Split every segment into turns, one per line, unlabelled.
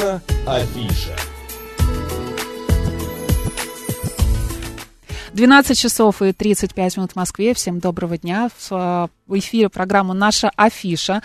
Наша афиша.
12 часов и 35 минут в Москве. Всем доброго дня. В в эфире программу «Наша афиша».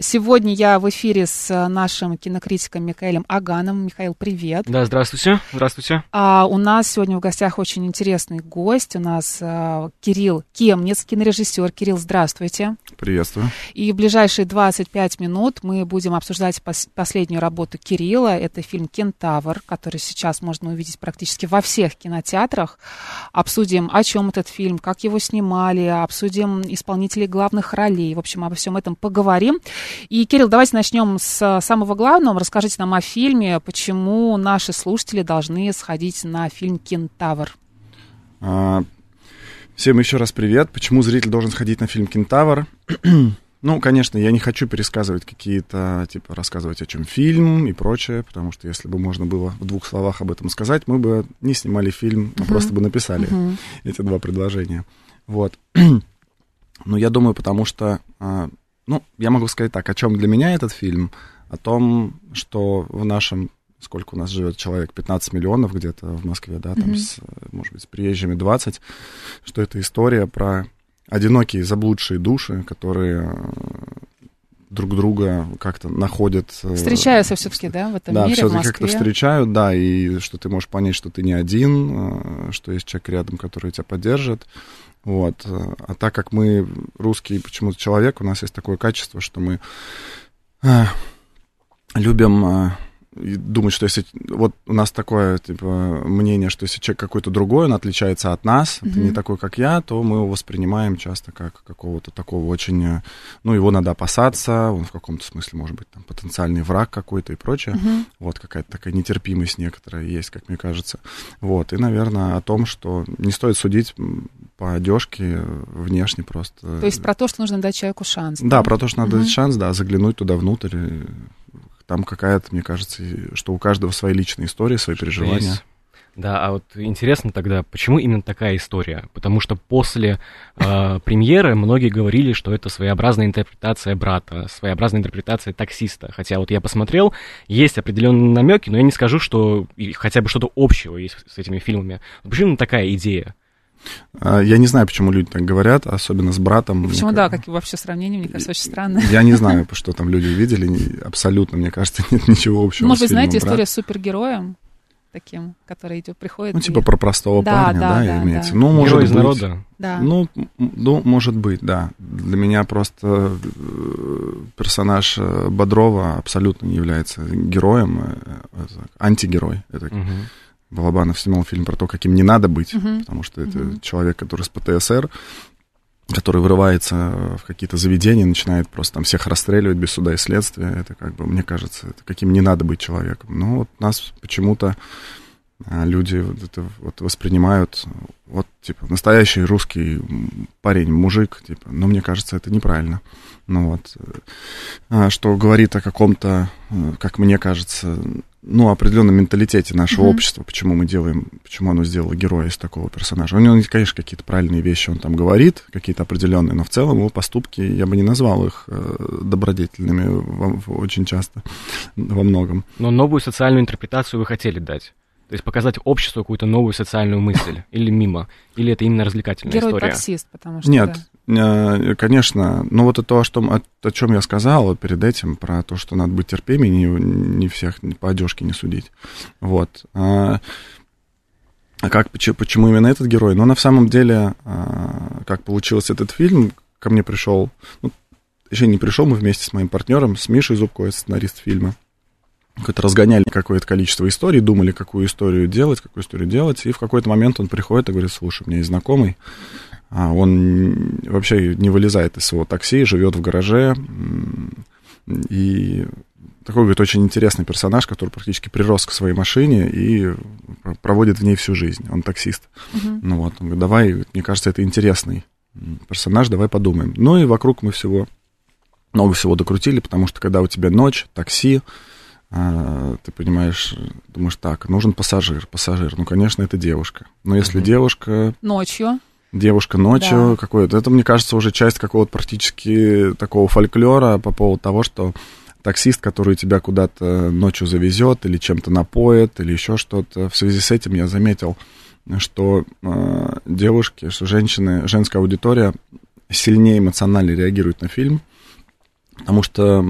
Сегодня я в эфире с нашим кинокритиком Михаилом Аганом. Михаил, привет.
Да, здравствуйте. Здравствуйте.
А, у нас сегодня в гостях очень интересный гость. У нас а, Кирилл Кемнец, кинорежиссер. Кирилл, здравствуйте.
Приветствую.
И в ближайшие 25 минут мы будем обсуждать пос- последнюю работу Кирилла. Это фильм «Кентавр», который сейчас можно увидеть практически во всех кинотеатрах. Обсудим, о чем этот фильм, как его снимали, обсудим исполнителей главных главных ролей. В общем, обо всем этом поговорим. И, Кирилл, давайте начнем с самого главного. Расскажите нам о фильме, почему наши слушатели должны сходить на фильм «Кентавр».
А, всем еще раз привет. Почему зритель должен сходить на фильм «Кентавр»? Ну, конечно, я не хочу пересказывать какие-то, типа, рассказывать, о чем фильм и прочее, потому что если бы можно было в двух словах об этом сказать, мы бы не снимали фильм, а uh-huh. просто бы написали uh-huh. эти два предложения. Вот. Ну, я думаю, потому что, а, ну, я могу сказать так, о чем для меня этот фильм, о том, что в нашем, сколько у нас живет человек, 15 миллионов где-то в Москве, да, там, mm-hmm. с, может быть, с приезжими 20, что это история про одинокие заблудшие души, которые а, друг друга как-то находят.
Э, Встречаются все-таки, да, в этом
да,
мире,
все-таки как-то встречают, да, и что ты можешь понять, что ты не один, что есть человек рядом, который тебя поддержит. Вот. А так как мы русский почему-то человек, у нас есть такое качество, что мы э, любим э, думать, что если... Вот у нас такое, типа, мнение, что если человек какой-то другой, он отличается от нас, mm-hmm. это не такой, как я, то мы его воспринимаем часто как какого-то такого очень... Э, ну, его надо опасаться, он в каком-то смысле может быть там потенциальный враг какой-то и прочее. Mm-hmm. Вот какая-то такая нетерпимость некоторая есть, как мне кажется. Вот, и, наверное, о том, что не стоит судить по одежке внешне просто.
То есть про то, что нужно дать человеку шанс.
Да, да? про то, что надо mm-hmm. дать шанс, да, заглянуть туда внутрь там какая-то, мне кажется, что у каждого свои личные истории, свои что переживания. Есть.
Да, а вот интересно тогда, почему именно такая история? Потому что после э, премьеры многие говорили, что это своеобразная интерпретация брата, своеобразная интерпретация таксиста. Хотя вот я посмотрел, есть определенные намеки, но я не скажу, что хотя бы что-то общего есть с этими фильмами. Почему такая идея?
А, я не знаю, почему люди так говорят, особенно с братом.
Почему, да, как вообще сравнение, мне кажется, очень странно.
Я не знаю, что там люди видели, абсолютно, мне кажется, нет ничего общего
Может быть, знаете, история с супергероем? таким, который идет, приходит.
Ну, типа и... про простого да, парня, да, да, да имеется. Да. Ну, может
Герой
быть.
из народа.
Да.
Ну, ну, может быть, да. Для меня просто э, персонаж э, Бодрова абсолютно не является героем, э, антигерой. Это угу. Балабанов снимал фильм про то, каким не надо быть, uh-huh. потому что это uh-huh. человек, который с ПТСР, который вырывается в какие-то заведения, начинает просто там всех расстреливать без суда и следствия. Это как бы, мне кажется, это каким не надо быть человеком. Но вот нас почему-то а, люди вот это вот воспринимают вот типа настоящий русский парень, мужик, типа, но мне кажется, это неправильно. Ну вот, а, что говорит о каком-то, э, как мне кажется, ну, определенном менталитете нашего mm-hmm. общества, почему мы делаем, почему оно сделало героя из такого персонажа. У него, конечно, какие-то правильные вещи он там говорит, какие-то определенные, но в целом его поступки, я бы не назвал их э, добродетельными очень часто, во многом.
Но новую социальную интерпретацию вы хотели дать? То есть показать обществу какую-то новую социальную мысль или мимо, или это именно развлекательная
Герой
история?
таксист, потому что...
Нет, Э, конечно, но вот то, что, о, о чем я сказал перед этим, про то, что надо быть терпимее, не, не всех по одежке не судить. Вот. А, а как, почему именно этот герой? Ну, на самом деле, а, как получился этот фильм, ко мне пришел, ну, еще не пришел, мы вместе с моим партнером, с Мишей Зубко, сценарист фильма, какое-то разгоняли какое-то количество историй, думали, какую историю делать, какую историю делать, и в какой-то момент он приходит и говорит, слушай, у меня есть знакомый, он вообще не вылезает из своего такси, живет в гараже. И такой, говорит, очень интересный персонаж, который практически прирос к своей машине и проводит в ней всю жизнь. Он таксист. Uh-huh. Ну вот, он говорит, давай, мне кажется, это интересный персонаж, давай подумаем. Ну и вокруг мы всего, много всего докрутили, потому что когда у тебя ночь, такси, а, ты понимаешь, думаешь, так, нужен пассажир, пассажир. Ну, конечно, это девушка. Но если uh-huh. девушка...
Ночью?
Девушка ночью да. какое-то. Это, мне кажется, уже часть какого-то практически такого фольклора по поводу того, что таксист, который тебя куда-то ночью завезет или чем-то напоит или еще что-то. В связи с этим я заметил, что э, девушки, что женщины, женская аудитория сильнее эмоционально реагирует на фильм, потому что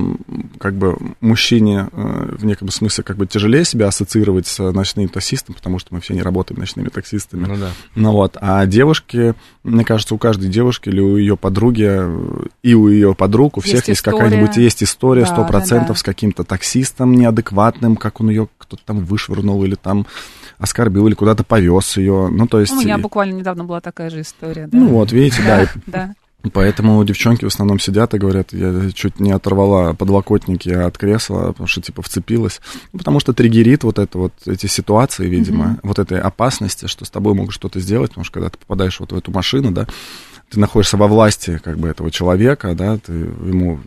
как бы мужчине э, в неком смысле как бы тяжелее себя ассоциировать с ночным таксистом, потому что мы все не работаем ночными таксистами.
Ну да.
Ну вот, а девушки, мне кажется, у каждой девушки или у ее подруги и у ее подруг, у всех есть, есть какая-нибудь есть история сто процентов да, да. с каким-то таксистом неадекватным, как он ее кто-то там вышвырнул или там оскорбил или куда-то повез ее. Ну, то есть... У
меня буквально недавно была такая же история. Да?
Ну вот, видите, да. да. Поэтому девчонки в основном сидят и говорят, я чуть не оторвала подлокотники от кресла, потому что типа вцепилась. Ну, потому что триггерит вот это вот эти ситуации, видимо, mm-hmm. вот этой опасности, что с тобой могут что-то сделать, потому что когда ты попадаешь вот в эту машину, да, ты находишься во власти как бы этого человека, да, ты ему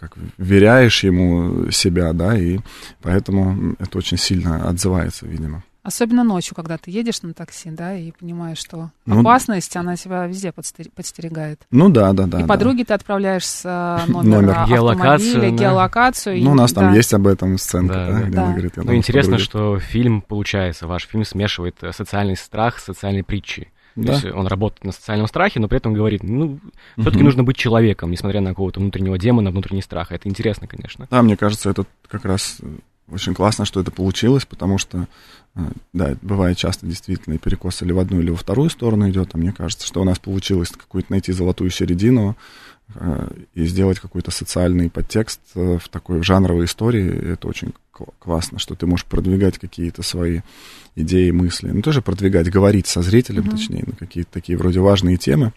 как веряешь ему себя, да, и поэтому это очень сильно отзывается, видимо.
Особенно ночью, когда ты едешь на такси, да, и понимаешь, что ну, опасность, она тебя везде подстерегает.
Ну да, да, да.
И да. подруги ты отправляешь с э, номера Номер. геолокацию, да. геолокацию.
Ну, и, у нас там да. есть об этом сценка, да, да,
да. да. говорит, я Ну, интересно, что фильм, получается, ваш фильм смешивает э, социальный страх с социальной притчей. Да. То есть он работает на социальном страхе, но при этом говорит, ну, все-таки угу. нужно быть человеком, несмотря на какого-то внутреннего демона, внутренний страх. Это интересно, конечно.
Да, мне кажется, это как раз очень классно, что это получилось, потому что, э, да, бывает часто действительно и перекос или в одну, или во вторую сторону идет, а мне кажется, что у нас получилось какую-то найти золотую середину э, и сделать какой-то социальный подтекст э, в такой жанровой истории. Это очень классно, что ты можешь продвигать какие-то свои идеи, мысли. Ну, тоже продвигать, говорить со зрителем, mm-hmm. точнее, на какие-то такие вроде важные темы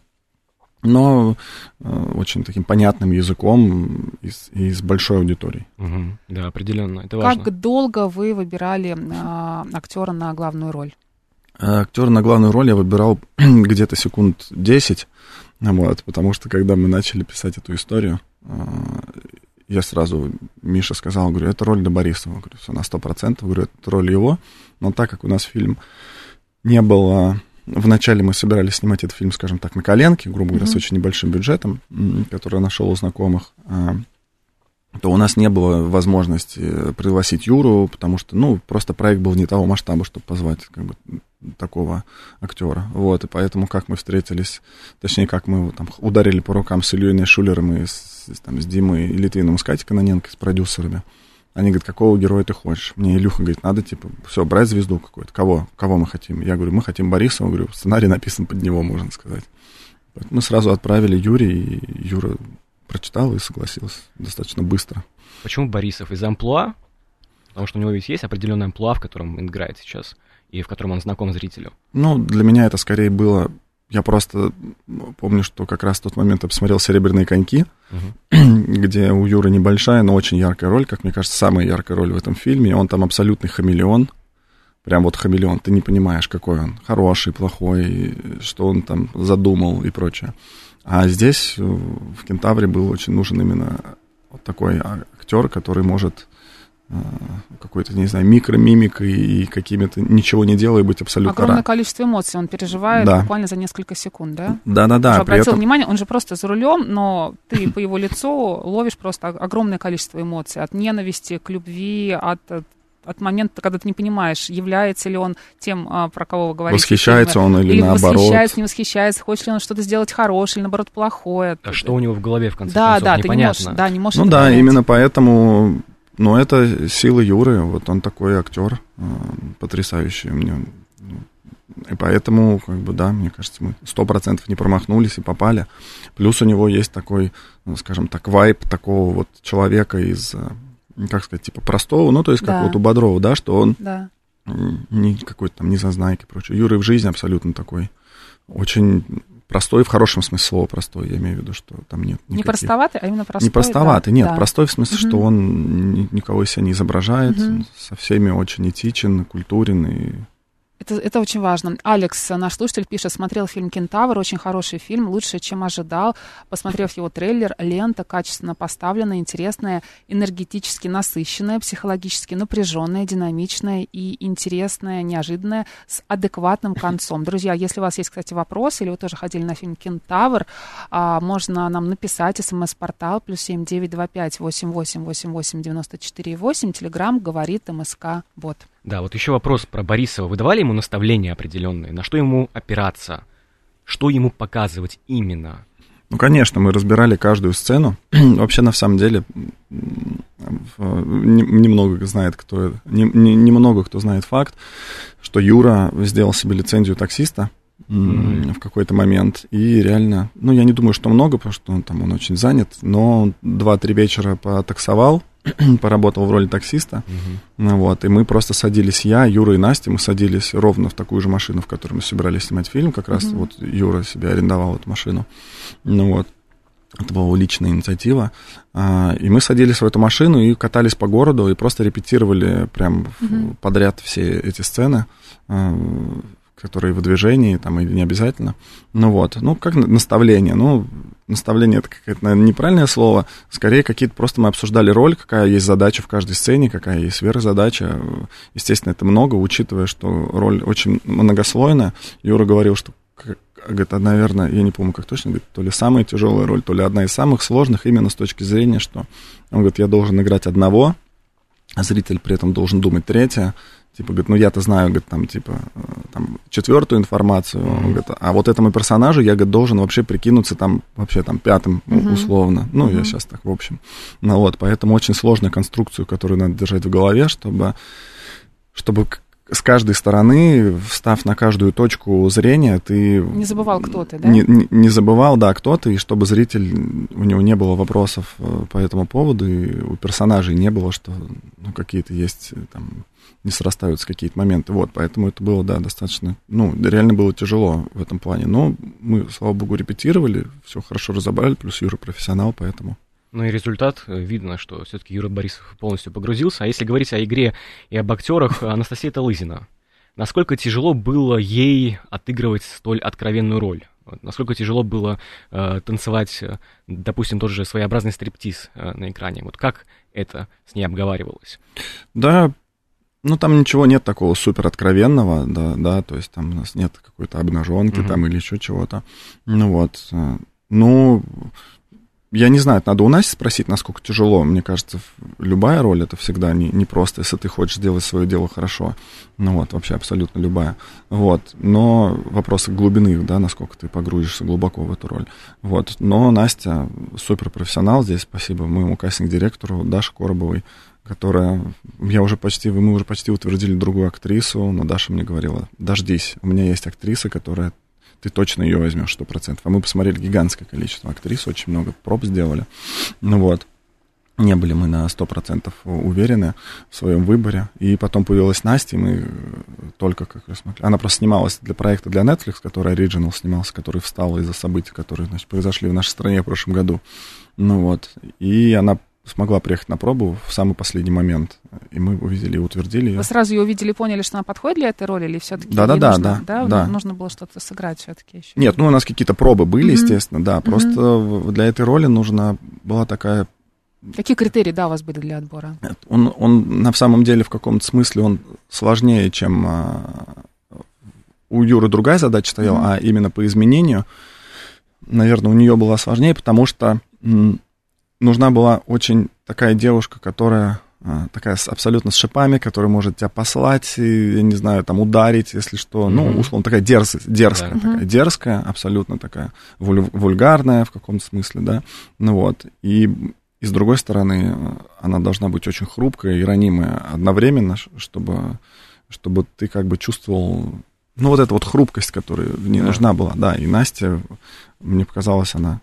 но э, очень таким понятным языком и с, и с большой аудиторией.
Угу. Да, определенно, это важно.
Как долго вы выбирали э, актера на главную роль?
Э, актера на главную роль я выбирал где-то секунд 10, вот, потому что когда мы начали писать эту историю, э, я сразу, Миша сказал, говорю, это роль для Борисова, говорю, все на 100%, говорю, это роль его, но так как у нас фильм не был Вначале мы собирались снимать этот фильм, скажем так, на коленке, грубо говоря, mm-hmm. с очень небольшим бюджетом, который я нашел у знакомых. А, то у нас не было возможности пригласить Юру, потому что, ну, просто проект был не того масштаба, чтобы позвать как бы, такого актера. Вот, и поэтому как мы встретились, точнее, как мы там ударили по рукам с Ильей Шулером и с, там, с Димой Литвином, с Катей Каноненко, с продюсерами. Они говорят, какого героя ты хочешь? Мне Илюха говорит, надо, типа, все, брать звезду какую-то. Кого? Кого мы хотим? Я говорю, мы хотим Борисова. Говорю, сценарий написан под него, можно сказать. Мы сразу отправили Юрий, и Юра прочитал и согласился достаточно быстро.
Почему Борисов? Из амплуа? Потому что у него ведь есть определенная амплуа, в котором он играет сейчас, и в котором он знаком зрителю.
Ну, для меня это скорее было я просто помню, что как раз в тот момент я посмотрел «Серебряные коньки», uh-huh. где у Юры небольшая, но очень яркая роль, как мне кажется, самая яркая роль в этом фильме. Он там абсолютный хамелеон, прям вот хамелеон. Ты не понимаешь, какой он, хороший, плохой, что он там задумал и прочее. А здесь, в «Кентавре», был очень нужен именно вот такой актер, который может Э, какой-то, не знаю, микромимикой и какими-то ничего не делая быть абсолютно
Огромное рад. количество эмоций он переживает да. буквально за несколько секунд, да?
Да-да-да.
обратил этом... внимание, он же просто за рулем, но ты по его лицу ловишь просто огромное количество эмоций. От ненависти к любви, от от момента, когда ты не понимаешь, является ли он тем, а, про кого вы говорите.
Восхищается он или,
или
наоборот.
восхищается, не восхищается, хочет ли он что-то сделать хорошее или, наоборот, плохое.
А что у него в голове, в конце
да,
концов,
да,
непонятно.
Ты не можешь, да, не можешь
Ну да, понять. именно поэтому но это сила Юры, вот он такой актер э, потрясающий мне. И поэтому, как бы, да, мне кажется, мы сто процентов не промахнулись и попали. Плюс у него есть такой, ну, скажем так, вайп такого вот человека из, э, как сказать, типа простого, ну, то есть как да. вот у Бодрова, да, что он да. не какой-то там не зазнайки и прочее. Юра в жизни абсолютно такой очень простой в хорошем смысле слова простой, я имею в виду, что там нет никаких...
Не простоватый, а именно простой.
Не простоватый, да. нет, да. простой в смысле, угу. что он никого из себя не изображает, угу. со всеми очень этичен, культурен и
Это, это очень важно. Алекс, наш слушатель, пишет, смотрел фильм «Кентавр», очень хороший фильм, лучше, чем ожидал. Посмотрев его трейлер, лента качественно поставленная, интересная, энергетически насыщенная, психологически напряженная, динамичная и интересная, неожиданная, с адекватным концом. Друзья, если у вас есть, кстати, вопросы, или вы тоже ходили на фильм «Кентавр», а, можно нам написать смс-портал плюс семь девять два пять восемь восемь восемь восемь девяносто четыре восемь. Телеграмм говорит МСК Бот.
Да, вот еще вопрос про Борисова. Вы давали ему наставления определенные? На что ему опираться? Что ему показывать именно?
Ну, конечно, мы разбирали каждую сцену. Вообще, на самом деле, немного знает, кто немного кто знает факт, что Юра сделал себе лицензию таксиста mm-hmm. в какой-то момент. И реально, ну, я не думаю, что много, потому что он там он очень занят, но два-три вечера потаксовал, поработал в роли таксиста. Uh-huh. Вот, и мы просто садились, я, Юра и Настя, мы садились ровно в такую же машину, в которой мы собирались снимать фильм. Как раз uh-huh. вот Юра себе арендовал эту машину. Ну вот. Это была личная инициатива. А, и мы садились в эту машину и катались по городу, и просто репетировали прям uh-huh. подряд все эти сцены а, которые в движении, там, или не обязательно. Ну вот, ну, как наставление, ну, наставление это какое-то, наверное, неправильное слово, скорее какие-то просто мы обсуждали роль, какая есть задача в каждой сцене, какая есть сверхзадача. Естественно, это много, учитывая, что роль очень многослойная. Юра говорил, что говорит, а, наверное, я не помню, как точно, говорит, то ли самая тяжелая роль, то ли одна из самых сложных, именно с точки зрения, что он говорит, я должен играть одного, а зритель при этом должен думать третье, Типа, говорит, ну я-то знаю, говорит, там, типа, э, там, четвертую информацию, mm-hmm. говорит, а вот этому персонажу я, говорит, должен вообще прикинуться там, вообще там, пятым, mm-hmm. условно. Ну, mm-hmm. я сейчас так, в общем. Ну вот, поэтому очень сложная конструкцию, которую надо держать в голове, чтобы, чтобы с каждой стороны, встав на каждую точку зрения, ты...
Не забывал, кто ты, да?
Не, не, не забывал, да, кто ты, и чтобы зритель, у него не было вопросов э, по этому поводу, и у персонажей не было, что ну, какие-то есть там не срастаются какие-то моменты. Вот, поэтому это было, да, достаточно, ну, реально было тяжело в этом плане. Но мы, слава богу, репетировали, все хорошо разобрали, плюс Юра профессионал, поэтому...
Ну и результат, э, видно, что все-таки Юра Борисов полностью погрузился. А если говорить о игре и об актерах, Анастасия Талызина. Насколько тяжело было ей отыгрывать столь откровенную роль? Насколько тяжело было э, танцевать, э, допустим, тот же своеобразный стриптиз э, на экране? Вот как это с ней обговаривалось?
Да, ну, там ничего нет такого супер откровенного, да, да, то есть там у нас нет какой-то обнаженки uh-huh. там или еще чего-то. Ну вот. Э, ну, я не знаю, надо у Насти спросить, насколько тяжело. Мне кажется, любая роль это всегда не, не просто, если ты хочешь сделать свое дело хорошо. Ну вот, вообще абсолютно любая. Вот. Но вопросы глубины, да, насколько ты погрузишься глубоко в эту роль. Вот. Но Настя суперпрофессионал здесь, спасибо моему кастинг-директору Даше Коробовой которая... Я уже почти... Мы уже почти утвердили другую актрису, но Даша мне говорила, дождись, у меня есть актриса, которая... Ты точно ее возьмешь, сто процентов. А мы посмотрели гигантское количество актрис, очень много проб сделали. Ну вот. Не были мы на сто процентов уверены в своем выборе. И потом появилась Настя, и мы только как раз. Она просто снималась для проекта для Netflix, который Original снимался, который встал из-за событий, которые значит, произошли в нашей стране в прошлом году. Ну вот. И она смогла приехать на пробу в самый последний момент. И мы увидели и утвердили ее.
Вы сразу ее увидели, поняли, что она подходит для этой роли, или все-таки
да, да, да, нужно,
да,
да,
нужно было что-то сыграть все-таки еще?
Нет, ну у нас какие-то пробы были, mm-hmm. естественно, да. Просто mm-hmm. для этой роли нужна была такая
Какие критерии, да, у вас были для отбора?
Он, он на самом деле в каком-то смысле он сложнее, чем а, у Юры другая задача стояла, mm-hmm. а именно по изменению, наверное, у нее была сложнее, потому что нужна была очень такая девушка, которая а, такая абсолютно с шипами, которая может тебя послать, и, я не знаю, там ударить, если что. Mm-hmm. Ну, условно, такая дерз, дерзкая, yeah. такая дерзкая, абсолютно такая вуль, вульгарная в каком-то смысле, да. Ну вот. И, и с другой стороны, она должна быть очень хрупкая и ранимая одновременно, чтобы, чтобы ты как бы чувствовал ну, вот эта вот хрупкость, которая в ней yeah. нужна была, да, и Настя, мне показалось, она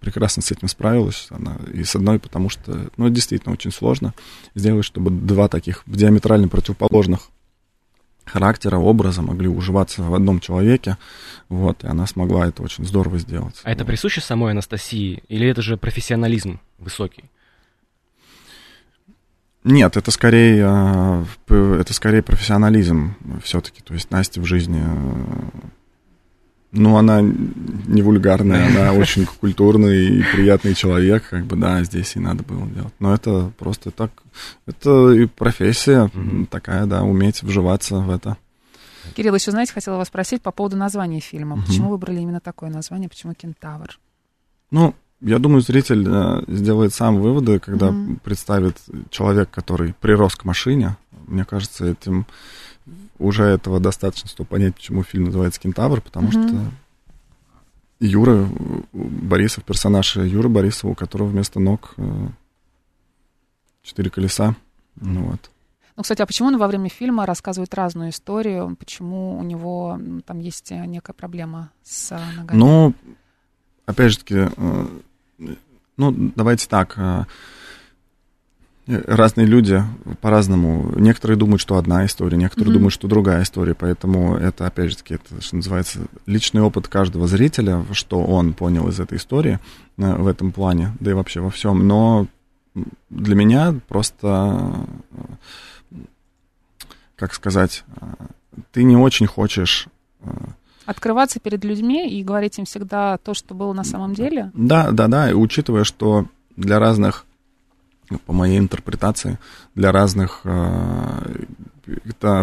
прекрасно с этим справилась. Она, и с одной, потому что, ну, действительно очень сложно сделать, чтобы два таких диаметрально противоположных характера, образа могли уживаться в одном человеке, вот, и она смогла это очень здорово сделать.
А это присуще самой Анастасии, или это же профессионализм высокий?
Нет, это скорее, э, это скорее профессионализм все-таки. То есть Настя в жизни, э, ну, она не вульгарная, она очень культурный и приятный человек, как бы, да, здесь и надо было делать. Но это просто так, это и профессия такая, да, уметь вживаться в это.
Кирилл, еще, знаете, хотела вас спросить по поводу названия фильма. Почему выбрали именно такое название, почему «Кентавр»?
Ну, я думаю, зритель э, сделает сам выводы, когда представит человек, который прирос к машине. Мне кажется, этим уже этого достаточно, чтобы понять, почему фильм называется «Кентавр», потому mm что Юра Борисов, персонаж Юры Борисова, у которого вместо ног э, четыре колеса. Ну, вот.
Ну, кстати, а почему он во время фильма рассказывает разную историю? Почему у него там есть некая проблема с ногами?
Ну, опять же таки, э, ну, давайте так, э, разные люди по-разному. Некоторые думают, что одна история, некоторые mm-hmm. думают, что другая история. Поэтому это, опять же таки, это, что называется, личный опыт каждого зрителя, что он понял из этой истории э, в этом плане, да и вообще во всем. Но для меня просто, как сказать, ты не очень хочешь
открываться перед людьми и говорить им всегда то, что было на самом деле?
Да, да, да. И учитывая, что для разных, по моей интерпретации, для разных э,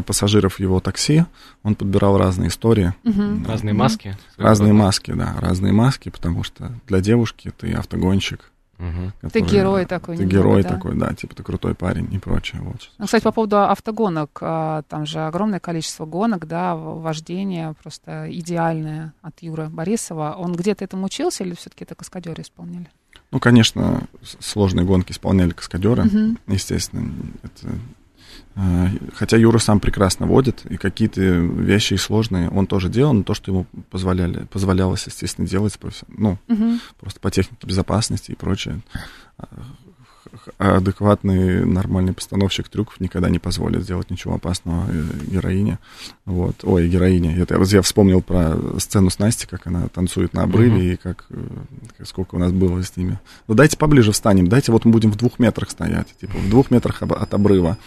пассажиров его такси, он подбирал разные истории.
Угу. Разные маски.
Разные маски, да, разные маски, потому что для девушки ты автогонщик,
Угу. Который, ты герой такой.
Ты немного, герой да? такой, да, типа ты крутой парень и прочее. Вот.
Ну, кстати, по поводу автогонок, а, там же огромное количество гонок, да, вождение просто идеальное от Юры Борисова. Он где-то этому учился или все-таки это каскадеры исполняли?
Ну, конечно, сложные гонки исполняли каскадеры, угу. естественно. Это а, хотя Юра сам прекрасно водит, и какие-то вещи сложные он тоже делал, но то, что ему позволяли, позволялось, естественно, делать, ну, угу. просто по технике безопасности и прочее. Адекватный, нормальный постановщик трюков никогда не позволит сделать ничего опасного э, героине. Вот. Ой, героине. Это я вспомнил про сцену с Настей, как она танцует на обрыве, uh и как, э, сколько у нас было с ними. Ну, дайте поближе встанем, дайте вот мы будем в двух метрах стоять, типа в двух метрах от обрыва.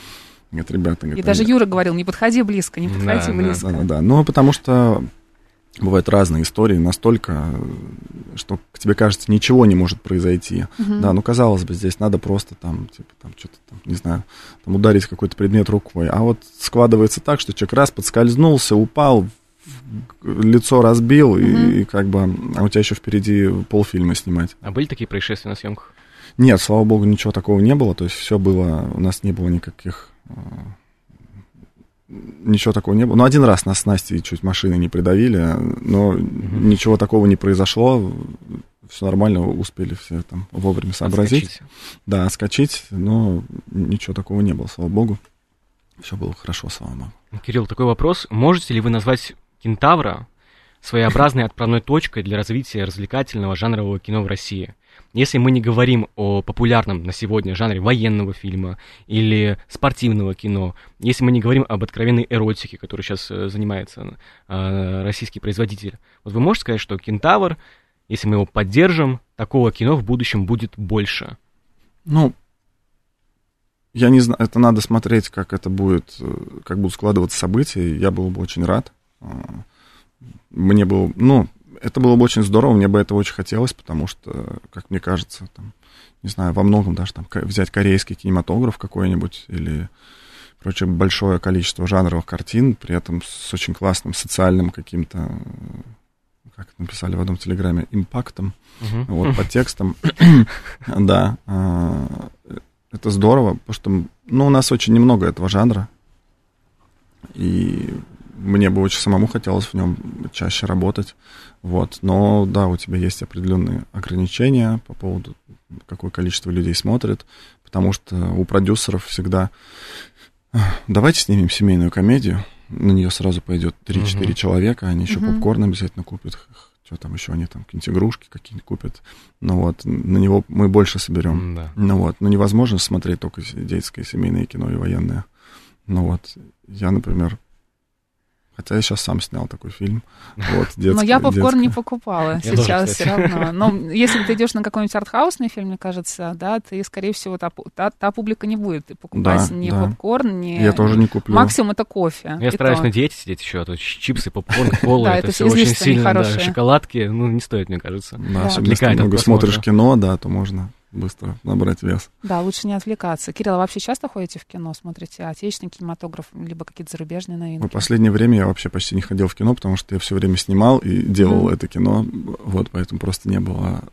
Говорит, ребята... Говорит, и даже Юра говорил, не подходи близко, не подходи да, близко.
Да, да, да. Ну, потому что бывают разные истории, настолько, что тебе кажется, ничего не может произойти. Угу. Да, ну, казалось бы, здесь надо просто там, типа, там, что-то там, не знаю, там, ударить какой-то предмет рукой. А вот складывается так, что человек раз подскользнулся, упал, лицо разбил, угу. и, и как бы, а у тебя еще впереди полфильма снимать.
А были такие происшествия на съемках?
Нет, слава богу, ничего такого не было. То есть все было, у нас не было никаких ничего такого не было. Ну, один раз нас с Настей чуть машины не придавили, но mm ничего такого не произошло. Все нормально, успели все там вовремя сообразить. Отскочить. Да, отскочить, но ничего такого не было, слава богу. Все было хорошо, слава богу.
Кирилл, такой вопрос. Можете ли вы назвать кентавра своеобразной отправной точкой для развития развлекательного жанрового кино в России? Если мы не говорим о популярном на сегодня жанре военного фильма или спортивного кино, если мы не говорим об откровенной эротике, которой сейчас э, занимается э, российский производитель, вот вы можете сказать, что «Кентавр», если мы его поддержим, такого кино в будущем будет больше?
Ну, я не знаю, это надо смотреть, как это будет, э, как будут складываться события. Я был бы очень рад. Мне было, ну, это было бы очень здорово, мне бы это очень хотелось, потому что, как мне кажется, там, не знаю, во многом даже там взять корейский кинематограф какой-нибудь или короче, большое количество жанровых картин, при этом с очень классным социальным каким-то, как написали в одном телеграме, импактом, uh-huh. вот, по текстам. да, а, это здорово, потому что, ну, у нас очень немного этого жанра, и мне бы очень самому хотелось в нем чаще работать. Вот. Но да, у тебя есть определенные ограничения по поводу, какое количество людей смотрит, потому что у продюсеров всегда давайте снимем семейную комедию, на нее сразу пойдет 3-4 угу. человека, они еще угу. попкорн обязательно купят, что там еще они там какие-нибудь игрушки какие-нибудь купят. Ну вот, на него мы больше соберем. Да. Ну вот, но невозможно смотреть только детское семейное кино и военное. Ну вот, я, например, Хотя я сейчас сам снял такой фильм. Вот,
детский, Но я попкорн детский. не покупала сейчас все равно. Но если ты идешь на какой-нибудь артхаусный фильм, мне кажется, да, ты, скорее всего, та, та, та публика не будет покупать да, ни да. попкорн, ни...
Я тоже не куплю.
Максимум это кофе.
Я стараюсь то. на диете сидеть еще, а то чипсы, попкорн, кола, это все очень сильно, да, шоколадки, ну, не стоит, мне кажется.
Да, особенно если много смотришь кино, да, то можно быстро набрать вес.
Да, лучше не отвлекаться. Кирилл, а вообще часто ходите в кино, смотрите отечественный кинематограф, либо какие-то зарубежные новинки?
В последнее время я вообще почти не ходил в кино, потому что я все время снимал и делал mm. это кино, вот, поэтому просто не было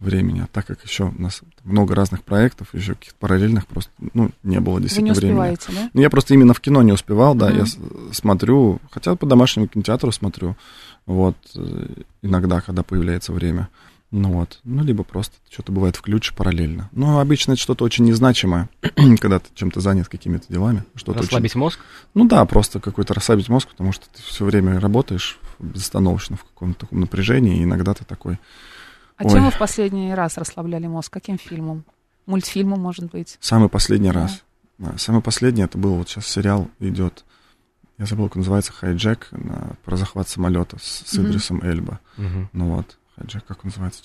времени. А так как еще у нас много разных проектов, еще каких-то параллельных, просто, ну, не было действительно
Вы не
времени.
да?
Ну, я просто именно в кино не успевал, да, mm-hmm. я смотрю, хотя по домашнему кинотеатру смотрю, вот, э, иногда, когда появляется время. Ну вот, ну либо просто что-то бывает включишь параллельно. Но обычно это что-то очень незначимое, когда ты чем-то занят какими-то делами. Что-то
расслабить
очень...
мозг?
Ну да, просто какой-то расслабить мозг, потому что ты все время работаешь безостановочно в каком-то таком напряжении, и иногда ты такой...
А Ой. чем вы в последний раз расслабляли мозг? Каким фильмом? Мультфильмом, может быть?
Самый последний да. раз. Да, самый последний это был вот сейчас сериал идет. Я забыл, как называется, «Хайджек» на, про захват самолета с, с Идрисом mm-hmm. Эльба. Mm-hmm. Ну вот. Хаджак, как он называется?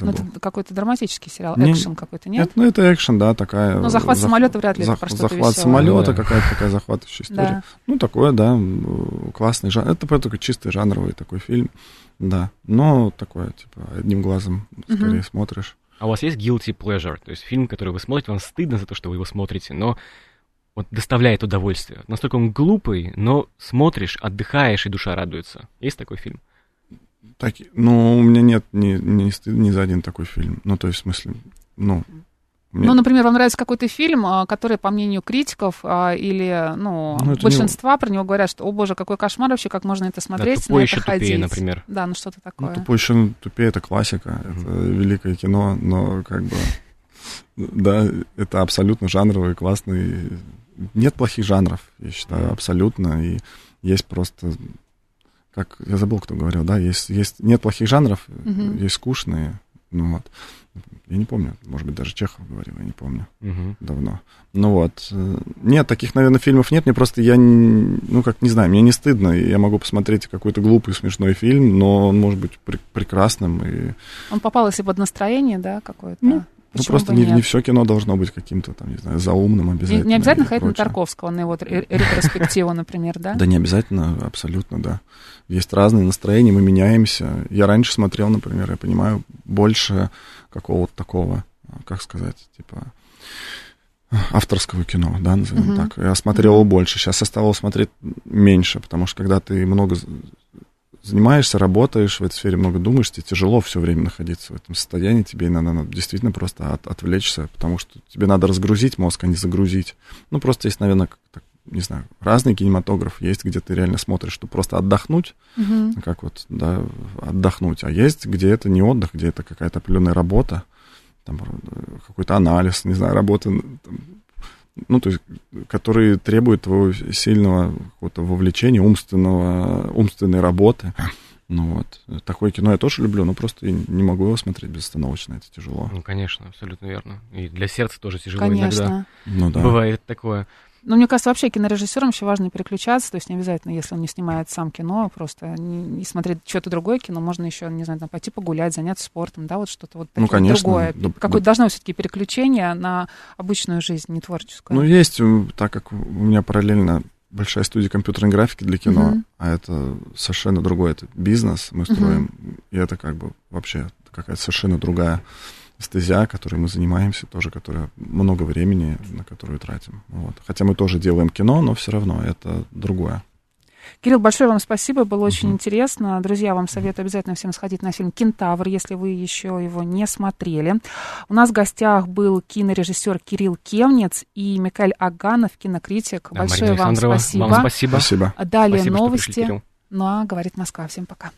Ну, это какой-то драматический сериал, не, экшен какой-то, нет?
Это, ну, это экшен, да, такая...
Ну, захват зах, самолета вряд ли
зах,
это про что-то
Захват
веселое.
самолета, да. какая-то такая захватывающая история. Да. Ну, такое, да, классный жанр. Это такой чистый жанровый такой фильм, да. Но такое, типа, одним глазом скорее угу. смотришь.
А у вас есть guilty pleasure? То есть фильм, который вы смотрите, вам стыдно за то, что вы его смотрите, но вот доставляет удовольствие. Настолько он глупый, но смотришь, отдыхаешь, и душа радуется. Есть такой фильм?
Так, ну, у меня нет ни, ни, ни за один такой фильм. Ну, то есть, в смысле, ну...
Мне... Ну, например, вам нравится какой-то фильм, а, который, по мнению критиков а, или, ну, ну большинства не... про него говорят, что, о боже, какой кошмар вообще, как можно это смотреть, да,
тупой
на это
еще ходить. тупее, например.
Да, ну что-то такое. Ну,
тупой еще тупее, это классика, это великое кино, но как бы, да, это абсолютно жанровый, классный. Нет плохих жанров, я считаю, абсолютно, и есть просто как я забыл, кто говорил, да, есть, есть нет плохих жанров, uh есть скучные, ну вот. Я не помню, может быть, даже Чехов говорил, я не помню, uh давно. Ну вот, э, нет, таких, наверное, фильмов нет, мне просто, я, ну, как, не знаю, мне не стыдно, я могу посмотреть какой-то глупый, смешной фильм, но он может быть пр- прекрасным. И...
Он попал, если под настроение, да, какое-то?
Ну, ну, просто не, не все кино должно быть каким-то, там, не знаю, заумным обязательно.
Не, не обязательно ходить на Тарковского, на его ретроспективу, например, да?
Да не обязательно, абсолютно, да. Есть разные настроения, мы меняемся. Я раньше смотрел, например, я понимаю, больше какого-то такого, как сказать, типа авторского кино, да, назовем uh-huh. так. Я смотрел uh-huh. больше, сейчас я стал смотреть меньше, потому что когда ты много занимаешься, работаешь в этой сфере, много думаешь, тебе тяжело все время находиться в этом состоянии, тебе надо, надо действительно просто от, отвлечься, потому что тебе надо разгрузить мозг, а не загрузить. Ну, просто есть, наверное, так, не знаю, разный кинематограф есть, где ты реально смотришь, чтобы просто отдохнуть, uh как вот, да, отдохнуть, а есть, где это не отдых, где это какая-то определенная работа, там, какой-то анализ, не знаю, работа, там, ну, то есть, которые требуют твоего сильного какого-то вовлечения, умственного, умственной работы. Ну вот, такое кино я тоже люблю, но просто не могу его смотреть безостановочно, это тяжело.
Ну, конечно, абсолютно верно. И для сердца тоже тяжело
конечно.
иногда.
Ну, да.
Бывает такое.
Ну, мне кажется, вообще кинорежиссерам еще важно переключаться, то есть не обязательно, если он не снимает сам кино, просто не, смотреть что-то другое кино, можно еще, не знаю, там, пойти погулять, заняться спортом, да, вот что-то вот
ну, конечно,
другое.
Да,
Какое-то да. должно все-таки переключение на обычную жизнь, не творческую.
Ну, есть, так как у меня параллельно большая студия компьютерной графики для кино, uh-huh. а это совершенно другой, это бизнес мы строим, uh-huh. и это как бы вообще какая-то совершенно другая стезя, которой мы занимаемся, тоже, которая много времени, на которую тратим. Вот. Хотя мы тоже делаем кино, но все равно это другое.
Кирилл, большое вам спасибо, было очень uh-huh. интересно. Друзья, вам советую обязательно всем сходить на фильм «Кентавр», если вы еще его не смотрели. У нас в гостях был кинорежиссер Кирилл Кевнец и Микаэль Аганов, кинокритик. Да, большое вам спасибо.
Вам спасибо.
спасибо.
Далее спасибо, новости. Пришли, ну а говорит Москва. Всем пока.